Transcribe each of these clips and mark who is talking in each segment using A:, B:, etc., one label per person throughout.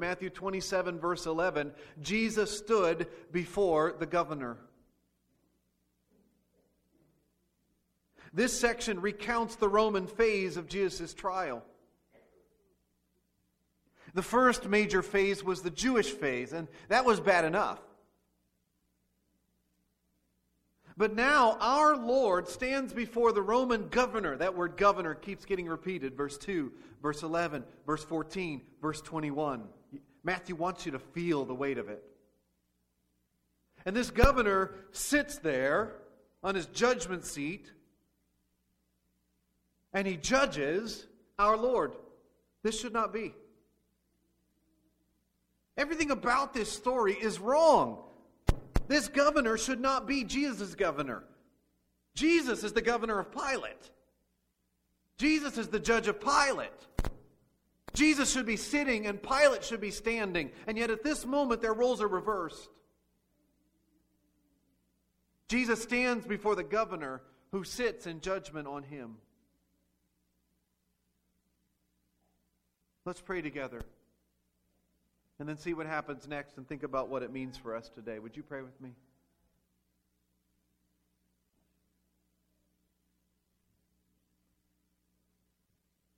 A: Matthew 27, verse 11, Jesus stood before the governor. This section recounts the Roman phase of Jesus' trial. The first major phase was the Jewish phase, and that was bad enough. But now our Lord stands before the Roman governor. That word governor keeps getting repeated. Verse 2, verse 11, verse 14, verse 21. Matthew wants you to feel the weight of it. And this governor sits there on his judgment seat and he judges our Lord. This should not be. Everything about this story is wrong. This governor should not be Jesus' governor. Jesus is the governor of Pilate. Jesus is the judge of Pilate. Jesus should be sitting and Pilate should be standing. And yet at this moment, their roles are reversed. Jesus stands before the governor who sits in judgment on him. Let's pray together and then see what happens next and think about what it means for us today. Would you pray with me?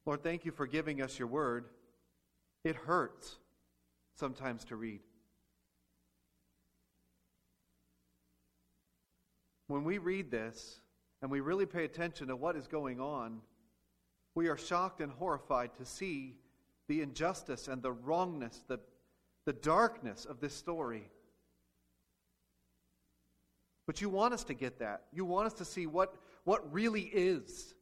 A: Lord, thank you for giving us your word. It hurts sometimes to read. When we read this and we really pay attention to what is going on, we are shocked and horrified to see the injustice and the wrongness, the the darkness of this story. But you want us to get that. You want us to see what, what really is.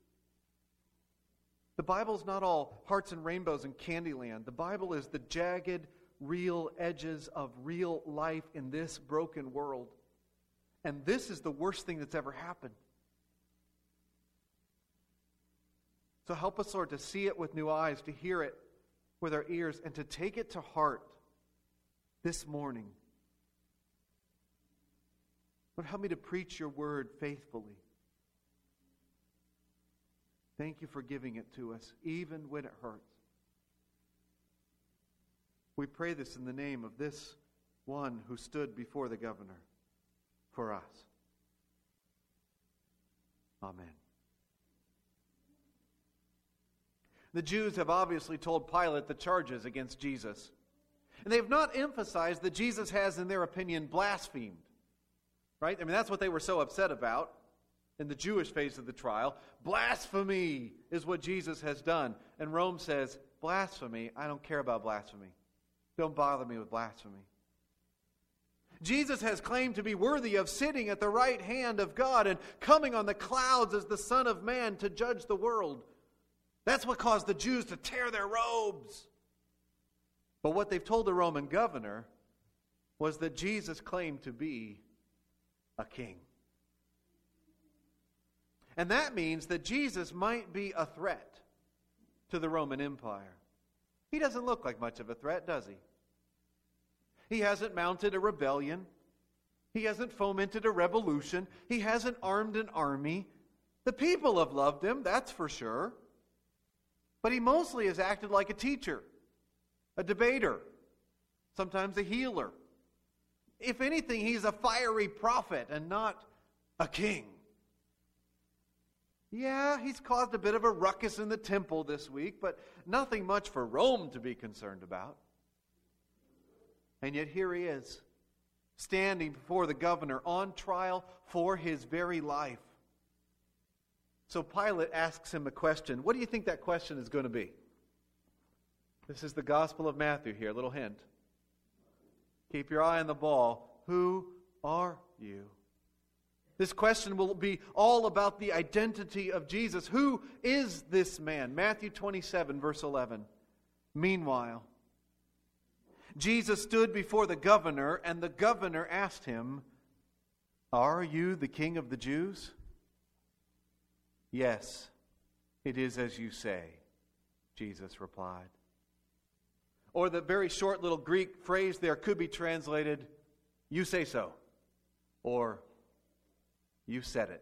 A: The Bible's not all hearts and rainbows and candyland. The Bible is the jagged, real edges of real life in this broken world. And this is the worst thing that's ever happened. So help us, Lord, to see it with new eyes, to hear it with our ears, and to take it to heart this morning. Lord, help me to preach your word faithfully. Thank you for giving it to us, even when it hurts. We pray this in the name of this one who stood before the governor for us. Amen. The Jews have obviously told Pilate the charges against Jesus. And they have not emphasized that Jesus has, in their opinion, blasphemed. Right? I mean, that's what they were so upset about in the Jewish phase of the trial. Blasphemy is what Jesus has done. And Rome says, blasphemy, I don't care about blasphemy. Don't bother me with blasphemy. Jesus has claimed to be worthy of sitting at the right hand of God and coming on the clouds as the Son of Man to judge the world. That's what caused the Jews to tear their robes. But what they've told the Roman governor was that Jesus claimed to be a king. And that means that Jesus might be a threat to the Roman Empire. He doesn't look like much of a threat, does he? He hasn't mounted a rebellion. He hasn't fomented a revolution. He hasn't armed an army. The people have loved him, that's for sure. But he mostly has acted like a teacher a debater, sometimes a healer. If anything, he's a fiery prophet and not a king. Yeah, he's caused a bit of a ruckus in the temple this week, but nothing much for Rome to be concerned about. And yet here he is, standing before the governor on trial for his very life. So Pilate asks him a question. What do you think that question is going to be? This is the Gospel of Matthew here, a little hint. Keep your eye on the ball. Who are you? This question will be all about the identity of Jesus. Who is this man? Matthew 27, verse 11. Meanwhile, Jesus stood before the governor, and the governor asked him, Are you the king of the Jews? Yes, it is as you say, Jesus replied. Or the very short little Greek phrase there could be translated, You say so, or You said it.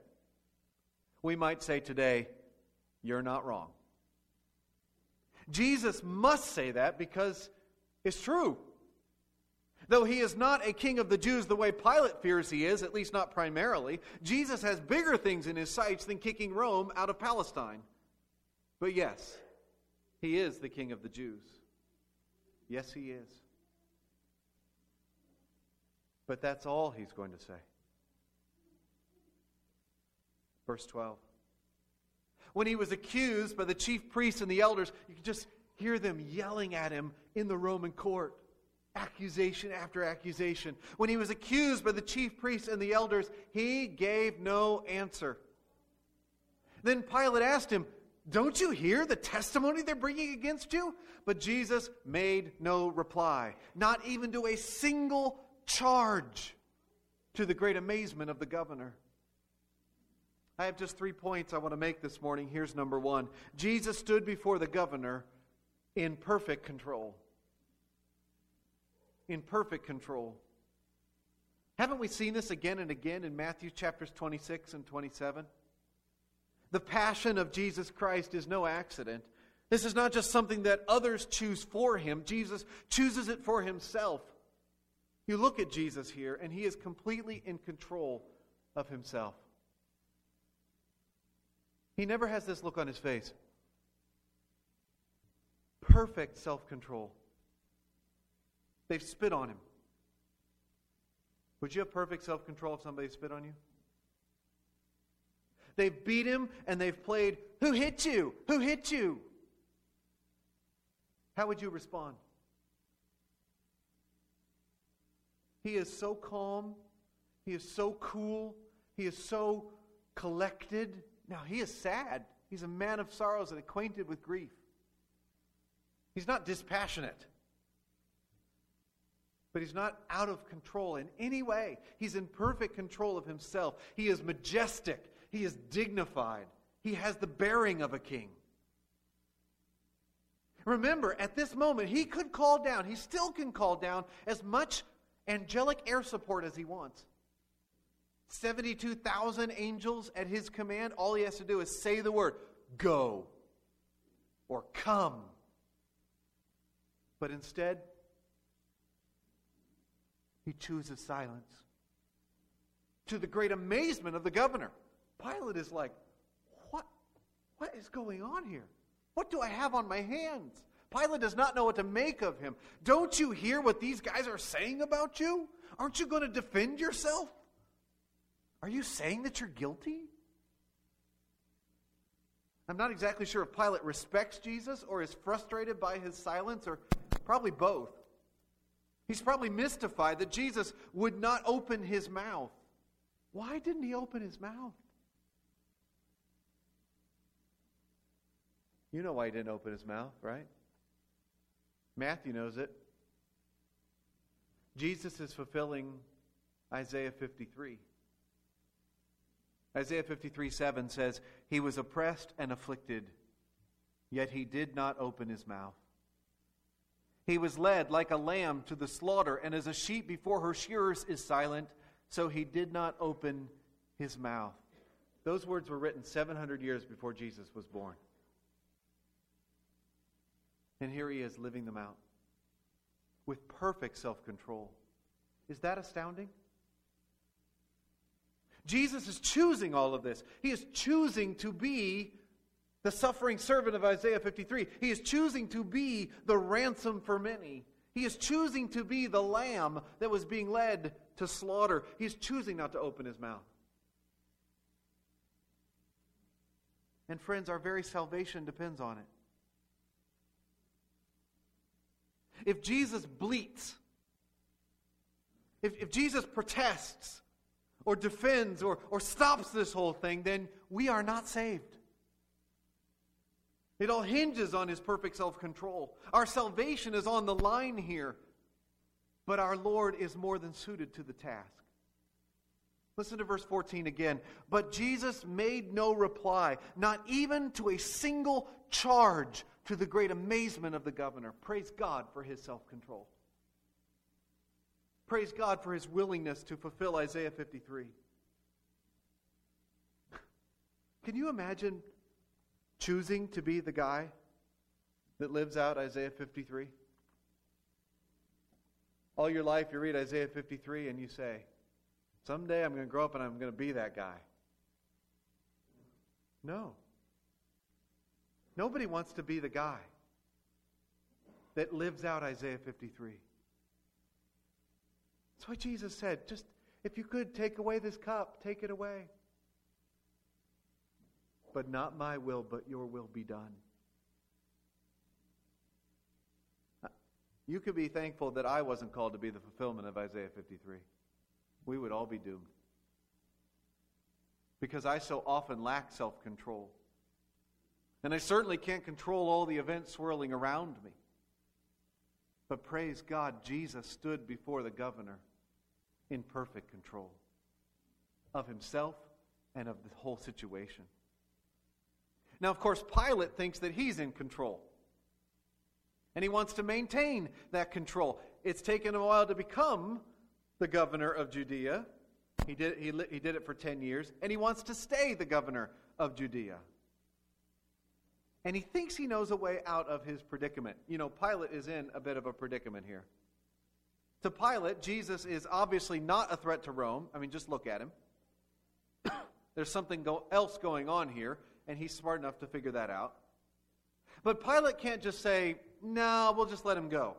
A: We might say today, You're not wrong. Jesus must say that because it's true. Though he is not a king of the Jews the way Pilate fears he is, at least not primarily, Jesus has bigger things in his sights than kicking Rome out of Palestine. But yes, he is the king of the Jews. Yes, he is. But that's all he's going to say. Verse 12. When he was accused by the chief priests and the elders, you could just hear them yelling at him in the Roman court. Accusation after accusation. When he was accused by the chief priests and the elders, he gave no answer. Then Pilate asked him, Don't you hear the testimony they're bringing against you? But Jesus made no reply, not even to a single charge, to the great amazement of the governor. I have just three points I want to make this morning. Here's number one Jesus stood before the governor in perfect control. In perfect control. Haven't we seen this again and again in Matthew chapters 26 and 27? The passion of Jesus Christ is no accident. This is not just something that others choose for him, Jesus chooses it for himself. You look at Jesus here, and he is completely in control of himself. He never has this look on his face. Perfect self control. They've spit on him. Would you have perfect self control if somebody spit on you? They've beat him and they've played, Who hit you? Who hit you? How would you respond? He is so calm. He is so cool. He is so collected. Now, he is sad. He's a man of sorrows and acquainted with grief. He's not dispassionate. But he's not out of control in any way. He's in perfect control of himself. He is majestic. He is dignified. He has the bearing of a king. Remember, at this moment, he could call down, he still can call down as much angelic air support as he wants. 72,000 angels at his command. All he has to do is say the word, go, or come. But instead, he chooses silence. To the great amazement of the governor, Pilate is like, What, what is going on here? What do I have on my hands? Pilate does not know what to make of him. Don't you hear what these guys are saying about you? Aren't you going to defend yourself? Are you saying that you're guilty? I'm not exactly sure if Pilate respects Jesus or is frustrated by his silence, or probably both. He's probably mystified that Jesus would not open his mouth. Why didn't he open his mouth? You know why he didn't open his mouth, right? Matthew knows it. Jesus is fulfilling Isaiah 53. Isaiah 53 7 says, He was oppressed and afflicted, yet he did not open his mouth. He was led like a lamb to the slaughter, and as a sheep before her shearers is silent, so he did not open his mouth. Those words were written 700 years before Jesus was born. And here he is living them out with perfect self control. Is that astounding? Jesus is choosing all of this. He is choosing to be the suffering servant of Isaiah 53. He is choosing to be the ransom for many. He is choosing to be the lamb that was being led to slaughter. He is choosing not to open his mouth. And friends, our very salvation depends on it. if Jesus bleats, if, if Jesus protests or defends or, or stops this whole thing, then we are not saved. It all hinges on his perfect self control. Our salvation is on the line here, but our Lord is more than suited to the task. Listen to verse 14 again. But Jesus made no reply, not even to a single charge to the great amazement of the governor. Praise God for his self control. Praise God for his willingness to fulfill Isaiah 53. Can you imagine choosing to be the guy that lives out Isaiah 53? All your life, you read Isaiah 53 and you say, Someday I'm going to grow up and I'm going to be that guy. No. Nobody wants to be the guy that lives out Isaiah 53. That's why Jesus said, just if you could take away this cup, take it away. But not my will, but your will be done. Uh, you could be thankful that I wasn't called to be the fulfillment of Isaiah 53. We would all be doomed. Because I so often lack self control. And I certainly can't control all the events swirling around me. But praise God, Jesus stood before the governor in perfect control of himself and of the whole situation. Now, of course, Pilate thinks that he's in control. And he wants to maintain that control. It's taken him a while to become the governor of Judea. He did, he, he did it for 10 years. And he wants to stay the governor of Judea. And he thinks he knows a way out of his predicament. You know, Pilate is in a bit of a predicament here. To Pilate, Jesus is obviously not a threat to Rome. I mean, just look at him. There's something go- else going on here, and he's smart enough to figure that out. But Pilate can't just say, no, we'll just let him go.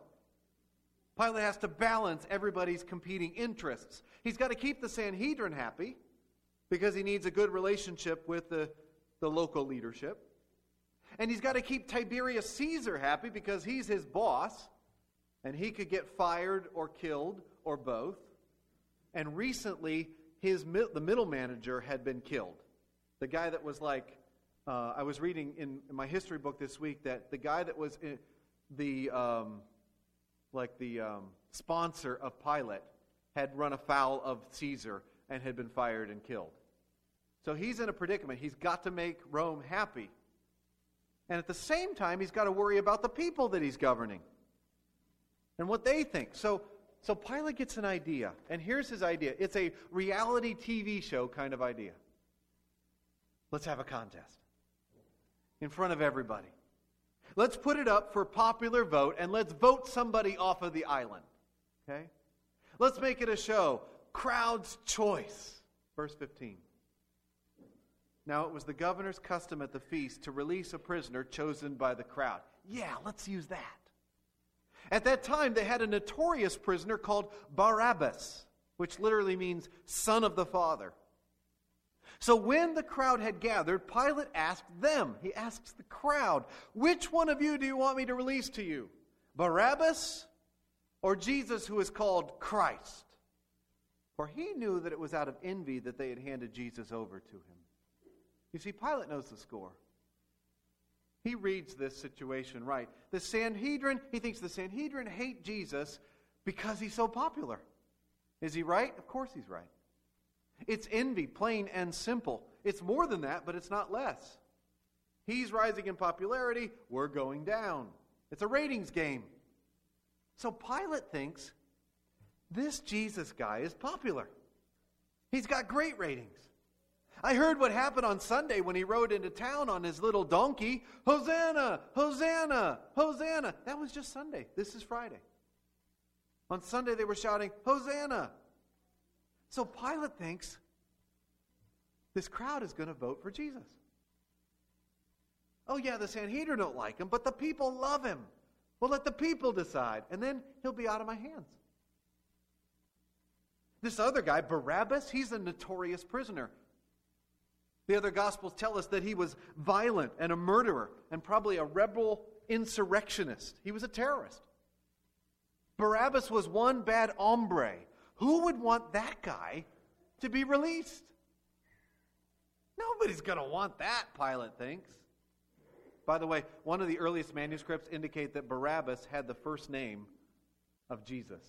A: Pilate has to balance everybody's competing interests. He's got to keep the Sanhedrin happy because he needs a good relationship with the, the local leadership. And he's got to keep Tiberius Caesar happy because he's his boss and he could get fired or killed or both. And recently, his, the middle manager had been killed. The guy that was like, uh, I was reading in, in, my history book this week that the guy that was in, the um, like the um, sponsor of Pilate had run afoul of Caesar and had been fired and killed. So he's in a predicament. He's got to make Rome happy. And at the same time, he's got to worry about the people that he's governing and what they think. So, so Pilate gets an idea. And here's his idea it's a reality TV show kind of idea. Let's have a contest in front of everybody. Let's put it up for popular vote and let's vote somebody off of the island. Okay? Let's make it a show. Crowd's choice. Verse 15. Now it was the governor's custom at the feast to release a prisoner chosen by the crowd. Yeah, let's use that. At that time, they had a notorious prisoner called Barabbas, which literally means son of the father. So when the crowd had gathered, Pilate asked them, he asks the crowd, Which one of you do you want me to release to you? Barabbas or Jesus, who is called Christ? For he knew that it was out of envy that they had handed Jesus over to him. You see, Pilate knows the score. He reads this situation right. The Sanhedrin, he thinks the Sanhedrin hate Jesus because he's so popular. Is he right? Of course he's right. It's envy, plain and simple. It's more than that, but it's not less. He's rising in popularity, we're going down. It's a ratings game. So Pilate thinks this Jesus guy is popular. He's got great ratings. I heard what happened on Sunday when he rode into town on his little donkey. Hosanna! Hosanna! Hosanna! That was just Sunday. This is Friday. On Sunday, they were shouting, Hosanna! So Pilate thinks this crowd is going to vote for Jesus. Oh, yeah, the Sanhedrin don't like him, but the people love him. Well, let the people decide, and then he'll be out of my hands. This other guy, Barabbas, he's a notorious prisoner. The other Gospels tell us that he was violent and a murderer and probably a rebel insurrectionist. He was a terrorist. Barabbas was one bad hombre who would want that guy to be released? Nobody's going to want that, Pilate thinks. By the way, one of the earliest manuscripts indicate that Barabbas had the first name of Jesus.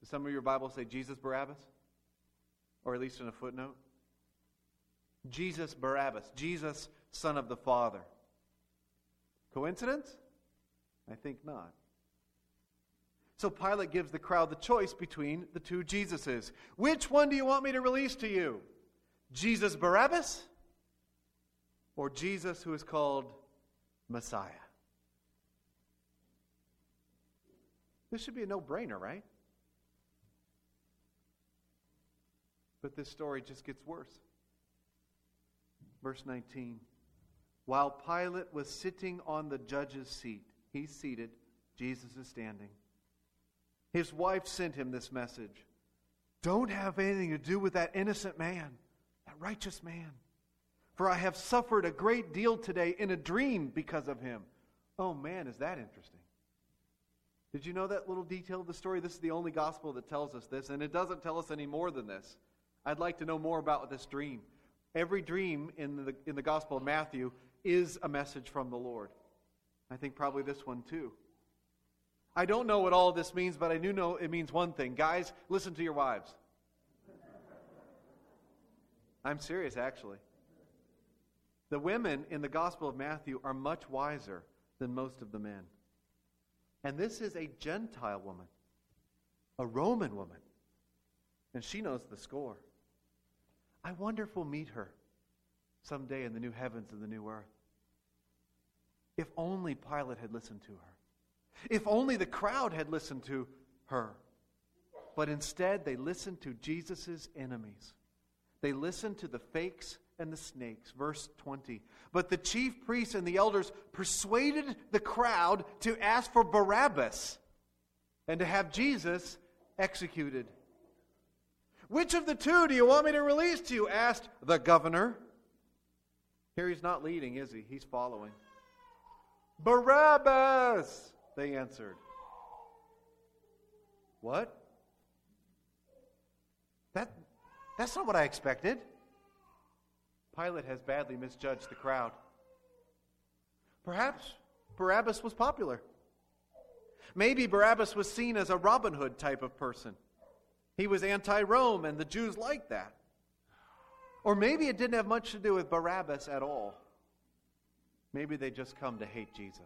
A: Does some of your Bibles say Jesus Barabbas? Or at least in a footnote? Jesus Barabbas, Jesus, son of the Father. Coincidence? I think not. So Pilate gives the crowd the choice between the two Jesuses. Which one do you want me to release to you? Jesus Barabbas or Jesus who is called Messiah? This should be a no brainer, right? But this story just gets worse. Verse 19. While Pilate was sitting on the judge's seat, he's seated, Jesus is standing. His wife sent him this message Don't have anything to do with that innocent man, that righteous man. For I have suffered a great deal today in a dream because of him. Oh man, is that interesting. Did you know that little detail of the story? This is the only gospel that tells us this, and it doesn't tell us any more than this. I'd like to know more about this dream. Every dream in the, in the Gospel of Matthew is a message from the Lord. I think probably this one too. I don't know what all this means, but I do know it means one thing. Guys, listen to your wives. I'm serious, actually. The women in the Gospel of Matthew are much wiser than most of the men. And this is a Gentile woman, a Roman woman, and she knows the score. I wonder if we'll meet her someday in the new heavens and the new earth. If only Pilate had listened to her. If only the crowd had listened to her. But instead, they listened to Jesus' enemies. They listened to the fakes and the snakes. Verse 20. But the chief priests and the elders persuaded the crowd to ask for Barabbas and to have Jesus executed. Which of the two do you want me to release to you? asked the governor. Here he's not leading, is he? He's following. Barabbas, they answered. What? That, that's not what I expected. Pilate has badly misjudged the crowd. Perhaps Barabbas was popular. Maybe Barabbas was seen as a Robin Hood type of person. He was anti Rome, and the Jews liked that. Or maybe it didn't have much to do with Barabbas at all. Maybe they just come to hate Jesus.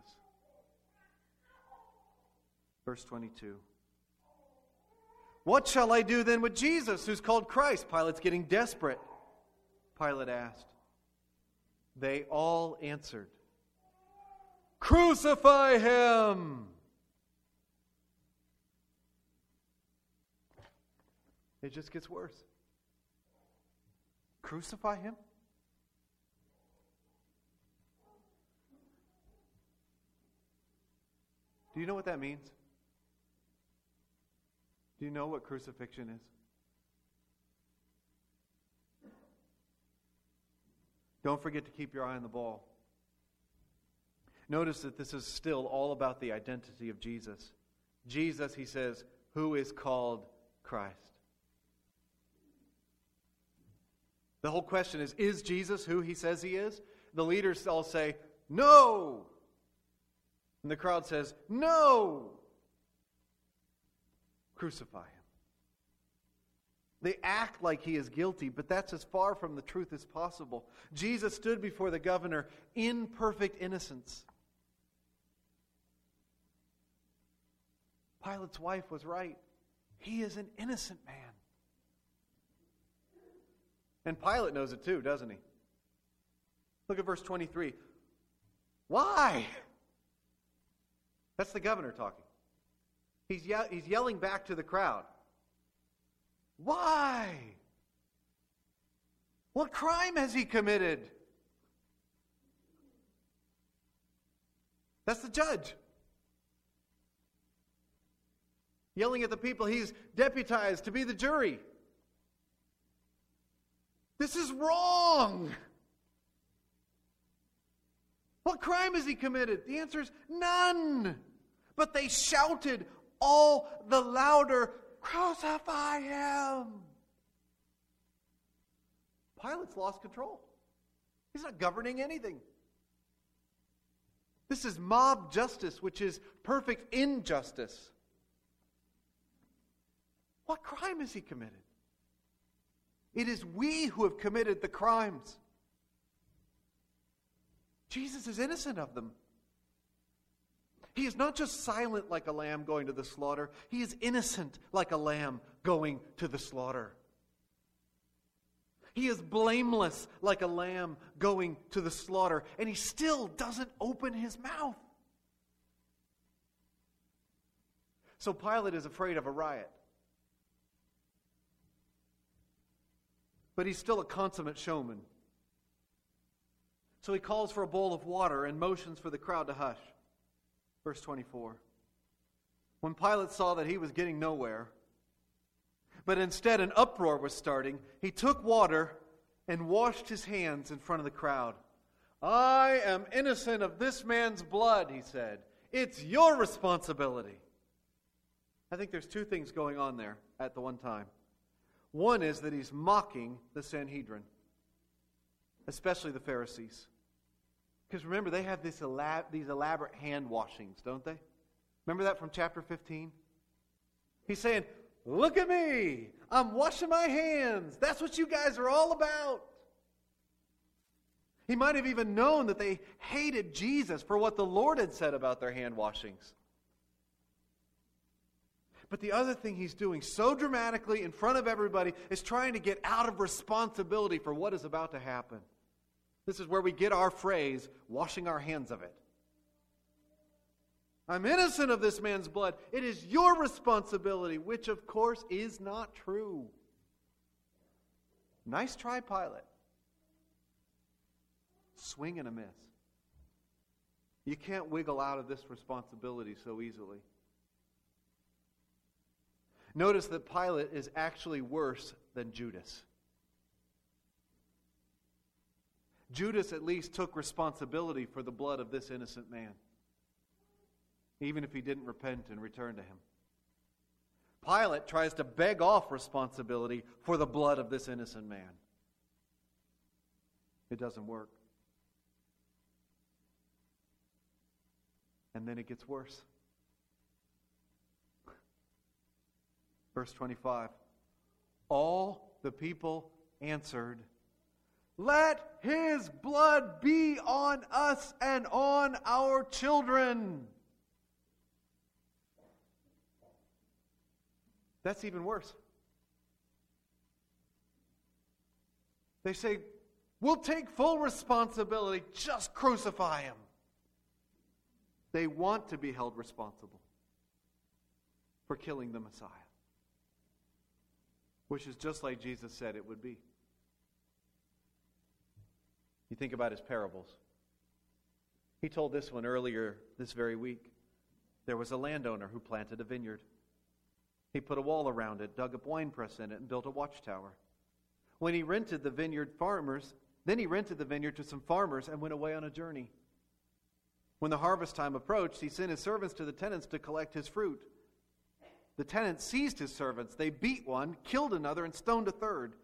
A: Verse 22. What shall I do then with Jesus, who's called Christ? Pilate's getting desperate. Pilate asked. They all answered, Crucify him! It just gets worse. Crucify him? Do you know what that means? Do you know what crucifixion is? Don't forget to keep your eye on the ball. Notice that this is still all about the identity of Jesus. Jesus, he says, who is called Christ. The whole question is Is Jesus who he says he is? The leaders all say, No. And the crowd says, No. Crucify him. They act like he is guilty, but that's as far from the truth as possible. Jesus stood before the governor in perfect innocence. Pilate's wife was right. He is an innocent man. And Pilate knows it too, doesn't he? Look at verse 23. Why? That's the governor talking. He's, ye- he's yelling back to the crowd. Why? What crime has he committed? That's the judge. Yelling at the people he's deputized to be the jury. This is wrong. What crime has he committed? The answer is none. But they shouted all the louder, Crucify him! Pilate's lost control. He's not governing anything. This is mob justice, which is perfect injustice. What crime has he committed? It is we who have committed the crimes. Jesus is innocent of them. He is not just silent like a lamb going to the slaughter, he is innocent like a lamb going to the slaughter. He is blameless like a lamb going to the slaughter, and he still doesn't open his mouth. So Pilate is afraid of a riot. But he's still a consummate showman. So he calls for a bowl of water and motions for the crowd to hush. Verse 24. When Pilate saw that he was getting nowhere, but instead an uproar was starting, he took water and washed his hands in front of the crowd. I am innocent of this man's blood, he said. It's your responsibility. I think there's two things going on there at the one time. One is that he's mocking the Sanhedrin, especially the Pharisees. Because remember, they have this elab- these elaborate hand washings, don't they? Remember that from chapter 15? He's saying, Look at me. I'm washing my hands. That's what you guys are all about. He might have even known that they hated Jesus for what the Lord had said about their hand washings. But the other thing he's doing so dramatically in front of everybody is trying to get out of responsibility for what is about to happen. This is where we get our phrase, washing our hands of it. I'm innocent of this man's blood. It is your responsibility, which of course is not true. Nice try, Pilate. Swing and a miss. You can't wiggle out of this responsibility so easily. Notice that Pilate is actually worse than Judas. Judas at least took responsibility for the blood of this innocent man, even if he didn't repent and return to him. Pilate tries to beg off responsibility for the blood of this innocent man. It doesn't work. And then it gets worse. Verse 25 All the people answered, Let his blood be on us and on our children. That's even worse. They say, We'll take full responsibility, just crucify him. They want to be held responsible for killing the Messiah which is just like Jesus said it would be. You think about his parables. He told this one earlier this very week. There was a landowner who planted a vineyard. He put a wall around it, dug a winepress in it, and built a watchtower. When he rented the vineyard farmers, then he rented the vineyard to some farmers and went away on a journey. When the harvest time approached, he sent his servants to the tenants to collect his fruit. The tenants seized his servants. They beat one, killed another, and stoned a third.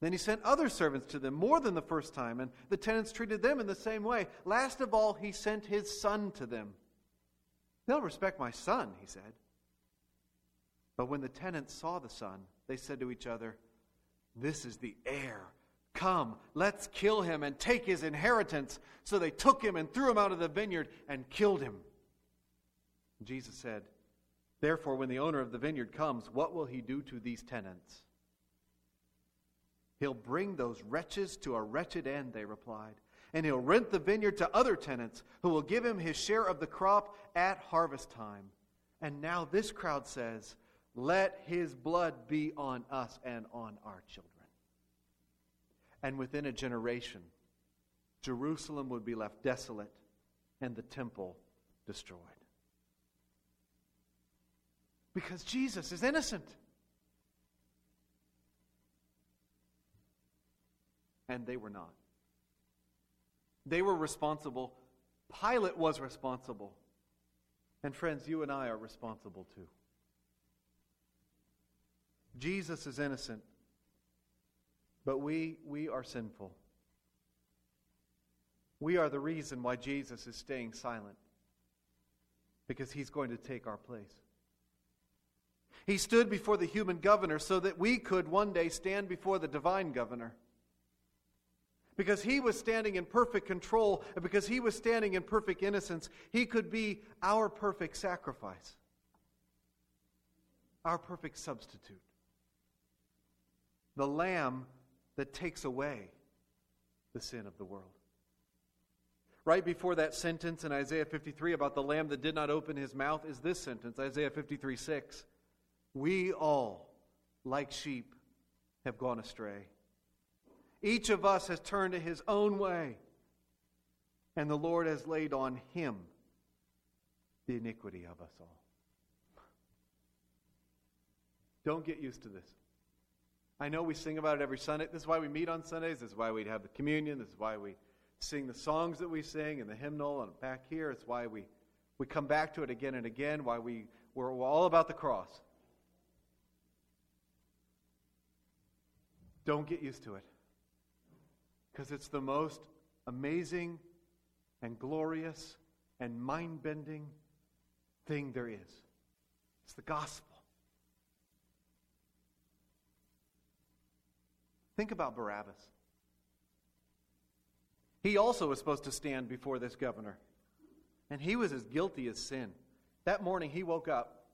A: Then he sent other servants to them, more than the first time, and the tenants treated them in the same way. Last of all, he sent his son to them. They'll respect my son, he said. But when the tenants saw the son, they said to each other, This is the heir. Come, let's kill him and take his inheritance. So they took him and threw him out of the vineyard and killed him. Jesus said, Therefore, when the owner of the vineyard comes, what will he do to these tenants? He'll bring those wretches to a wretched end, they replied. And he'll rent the vineyard to other tenants who will give him his share of the crop at harvest time. And now this crowd says, Let his blood be on us and on our children. And within a generation, Jerusalem would be left desolate and the temple destroyed because Jesus is innocent. And they were not. They were responsible. Pilate was responsible. And friends, you and I are responsible too. Jesus is innocent, but we, we are sinful. We are the reason why Jesus is staying silent, because he's going to take our place. He stood before the human governor so that we could one day stand before the divine governor. Because he was standing in perfect control and because he was standing in perfect innocence, he could be our perfect sacrifice, our perfect substitute, the lamb that takes away the sin of the world. Right before that sentence in Isaiah 53 about the lamb that did not open his mouth is this sentence, Isaiah 53 6. We all, like sheep, have gone astray. Each of us has turned to his own way, and the Lord has laid on him the iniquity of us all. Don't get used to this. I know we sing about it every Sunday. This is why we meet on Sundays. This is why we have the communion. This is why we sing the songs that we sing and the hymnal and back here. It's why we, we come back to it again and again, why we, we're, we're all about the cross. Don't get used to it. Because it's the most amazing and glorious and mind bending thing there is. It's the gospel. Think about Barabbas. He also was supposed to stand before this governor. And he was as guilty as sin. That morning, he woke up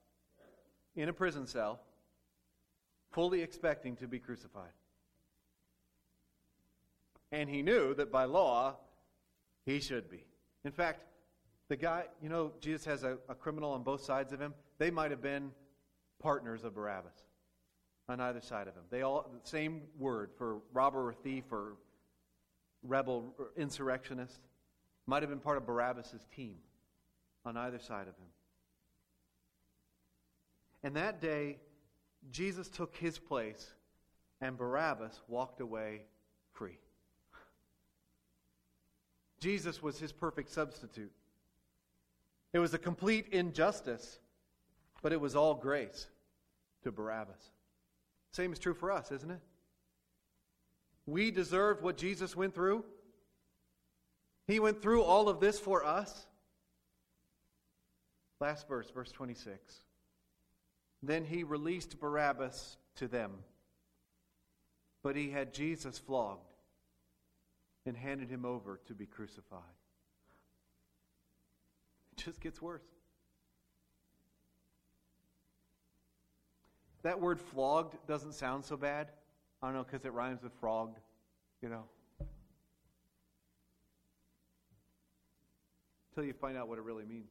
A: in a prison cell, fully expecting to be crucified. And he knew that by law, he should be. In fact, the guy, you know, Jesus has a, a criminal on both sides of him. They might have been partners of Barabbas on either side of him. They all, the same word for robber or thief or rebel or insurrectionist, might have been part of Barabbas' team on either side of him. And that day, Jesus took his place, and Barabbas walked away free. Jesus was his perfect substitute. It was a complete injustice, but it was all grace to Barabbas. Same is true for us, isn't it? We deserved what Jesus went through. He went through all of this for us. Last verse, verse 26. Then he released Barabbas to them, but he had Jesus flogged and handed him over to be crucified. It just gets worse. That word flogged doesn't sound so bad. I don't know, because it rhymes with frogged, you know. Until you find out what it really means.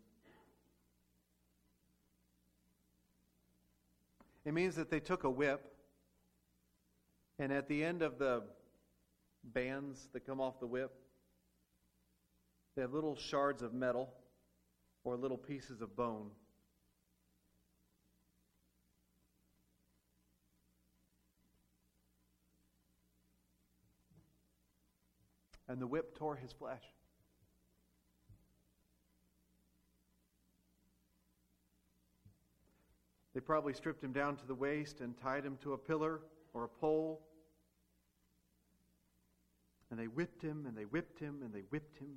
A: It means that they took a whip, and at the end of the bands that come off the whip, they have little shards of metal or little pieces of bone. And the whip tore his flesh. They probably stripped him down to the waist and tied him to a pillar or a pole. And they whipped him and they whipped him and they whipped him.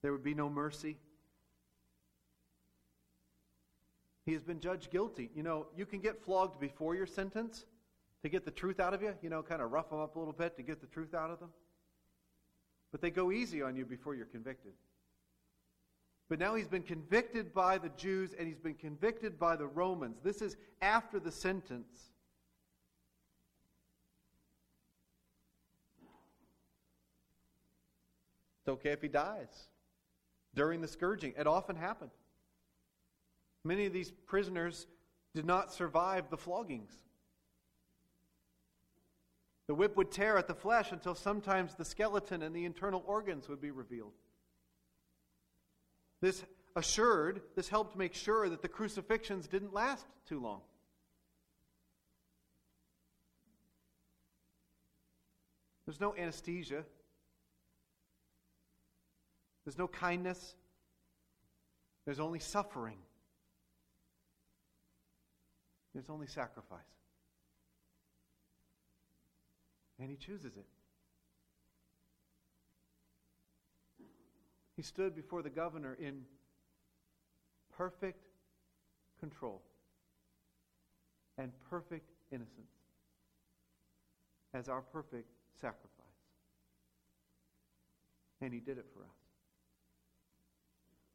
A: There would be no mercy. He has been judged guilty. You know, you can get flogged before your sentence to get the truth out of you, you know, kind of rough them up a little bit to get the truth out of them. But they go easy on you before you're convicted. But now he's been convicted by the Jews and he's been convicted by the Romans. This is after the sentence. It's okay if he dies during the scourging. It often happened. Many of these prisoners did not survive the floggings. The whip would tear at the flesh until sometimes the skeleton and the internal organs would be revealed. This assured, this helped make sure that the crucifixions didn't last too long. There's no anesthesia. There's no kindness. There's only suffering. There's only sacrifice. And he chooses it. He stood before the governor in perfect control and perfect innocence as our perfect sacrifice. And he did it for us.